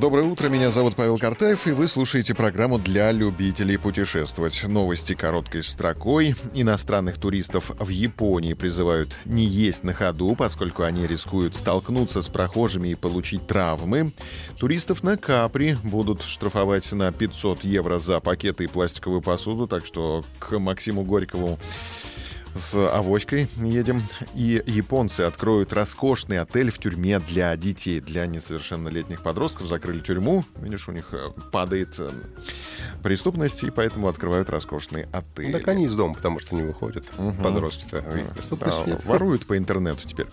Доброе утро, меня зовут Павел Картаев, и вы слушаете программу для любителей путешествовать. Новости короткой строкой. Иностранных туристов в Японии призывают не есть на ходу, поскольку они рискуют столкнуться с прохожими и получить травмы. Туристов на Капри будут штрафовать на 500 евро за пакеты и пластиковую посуду, так что к Максиму Горькову с авоськой едем. И японцы откроют роскошный отель в тюрьме для детей, для несовершеннолетних подростков. Закрыли тюрьму. Видишь, у них э, падает преступность, и поэтому открывают роскошный отель. Так они из дома, потому что не выходят. Угу. Подростки-то. Да, да, воруют по интернету теперь.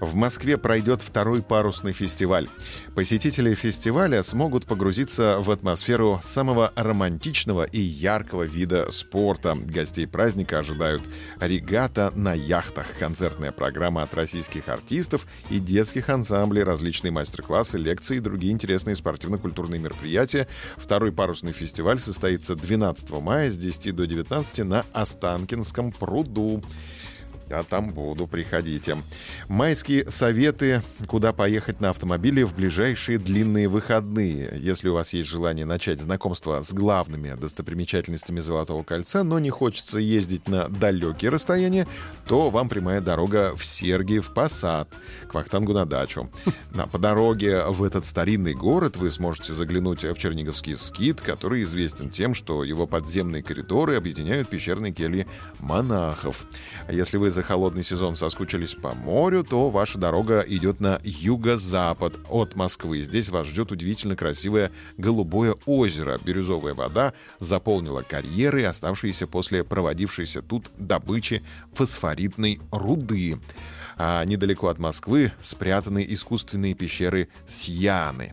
В Москве пройдет второй парусный фестиваль. Посетители фестиваля смогут погрузиться в атмосферу самого романтичного и яркого вида спорта. Гостей праздника ожидают регата на яхтах, концертная программа от российских артистов и детских ансамблей, различные мастер-классы, лекции и другие интересные спортивно-культурные мероприятия. Второй парусный фестиваль состоится 12 мая с 10 до 19 на Останкинском пруду. Я там буду, приходите. Майские советы, куда поехать на автомобиле в ближайшие длинные выходные. Если у вас есть желание начать знакомство с главными достопримечательностями Золотого кольца, но не хочется ездить на далекие расстояния, то вам прямая дорога в Сергиев Посад, к Вахтангу на дачу. На, по дороге в этот старинный город вы сможете заглянуть в Черниговский скит, который известен тем, что его подземные коридоры объединяют пещерные кельи монахов. А если вы за холодный сезон соскучились по морю, то ваша дорога идет на юго-запад от Москвы. Здесь вас ждет удивительно красивое голубое озеро. Бирюзовая вода заполнила карьеры, оставшиеся после проводившейся тут добычи фосфоритной руды а недалеко от Москвы спрятаны искусственные пещеры Сьяны.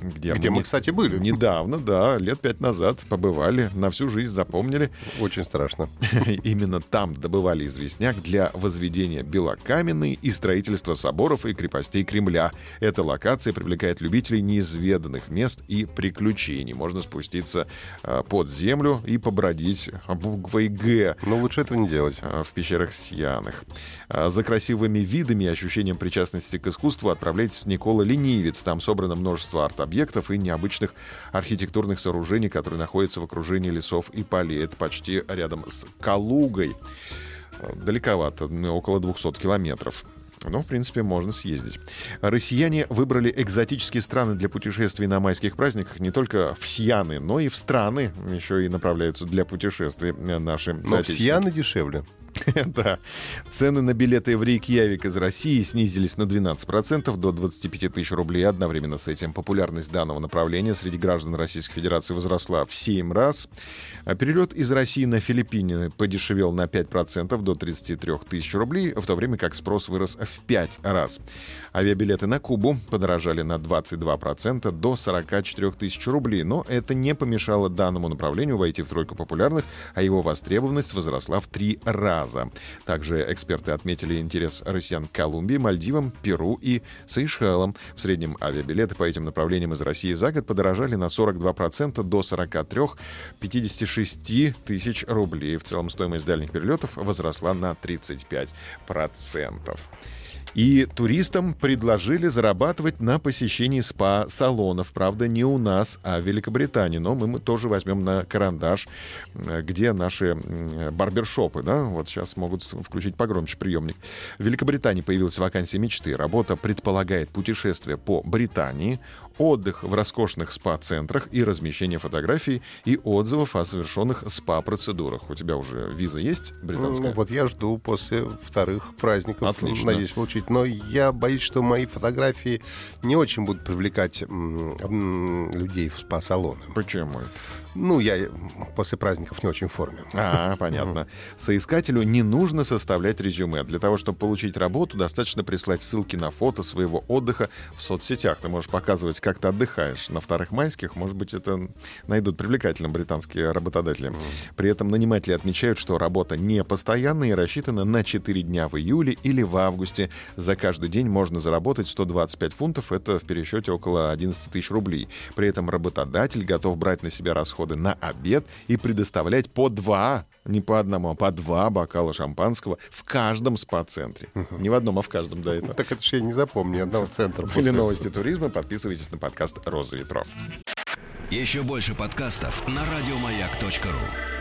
Где, где мы, кстати, были. Недавно, да, лет пять назад побывали, на всю жизнь запомнили. Очень страшно. Именно там добывали известняк для возведения белокаменной и строительства соборов и крепостей Кремля. Эта локация привлекает любителей неизведанных мест и приключений. Можно спуститься а, под землю и побродить буквой «Г». Но лучше этого не делать. А, в пещерах Сьянах. А, за красивыми видами и ощущением причастности к искусству отправляйтесь в Никола Ленивец. Там собрано множество арт-объектов и необычных архитектурных сооружений, которые находятся в окружении лесов и полей. Это почти рядом с Калугой. Далековато, около 200 километров. Но, в принципе, можно съездить. Россияне выбрали экзотические страны для путешествий на майских праздниках не только в Сьяны, но и в страны еще и направляются для путешествий наши Но в Сьяны дешевле. да. Цены на билеты в Рейкьявик из России снизились на 12% до 25 тысяч рублей. Одновременно с этим популярность данного направления среди граждан Российской Федерации возросла в 7 раз. А перелет из России на Филиппины подешевел на 5% до 33 тысяч рублей, в то время как спрос вырос в 5 раз. Авиабилеты на Кубу подорожали на 22% до 44 тысяч рублей, но это не помешало данному направлению войти в тройку популярных, а его востребованность возросла в 3 раза раза. Также эксперты отметили интерес россиян к Колумбии, Мальдивам, Перу и Сейшелам. В среднем авиабилеты по этим направлениям из России за год подорожали на 42% до 43-56 тысяч рублей. В целом стоимость дальних перелетов возросла на 35%. И туристам предложили зарабатывать на посещении спа-салонов. Правда, не у нас, а в Великобритании. Но мы, мы тоже возьмем на карандаш, где наши барбершопы. Да? Вот сейчас могут включить погромче приемник. В Великобритании появилась вакансия мечты. Работа предполагает путешествие по Британии, отдых в роскошных спа-центрах и размещение фотографий и отзывов о совершенных спа-процедурах. У тебя уже виза есть британская? Ну, вот я жду после вторых праздников. Отлично. Надеюсь получить. Но я боюсь, что мои фотографии не очень будут привлекать людей в спа-салоны. Почему? Ну, я после праздников не очень в форме. А, понятно. Соискателю не нужно составлять резюме. Для того, чтобы получить работу, достаточно прислать ссылки на фото своего отдыха в соцсетях. Ты можешь показывать, как ты отдыхаешь. На вторых майских, может быть, это найдут привлекательным британские работодатели. При этом наниматели отмечают, что работа не постоянная и рассчитана на 4 дня в июле или в августе За каждый день можно заработать 125 фунтов, это в пересчете около 11 тысяч рублей. При этом работодатель готов брать на себя расходы на обед и предоставлять по два не по одному, а по два бокала шампанского в каждом спа-центре. Не в одном, а в каждом, да, это. Так это же я не запомню ни одного центра. Были новости туризма. Подписывайтесь на подкаст «Роза ветров». Еще больше подкастов на радиомаяк.ру.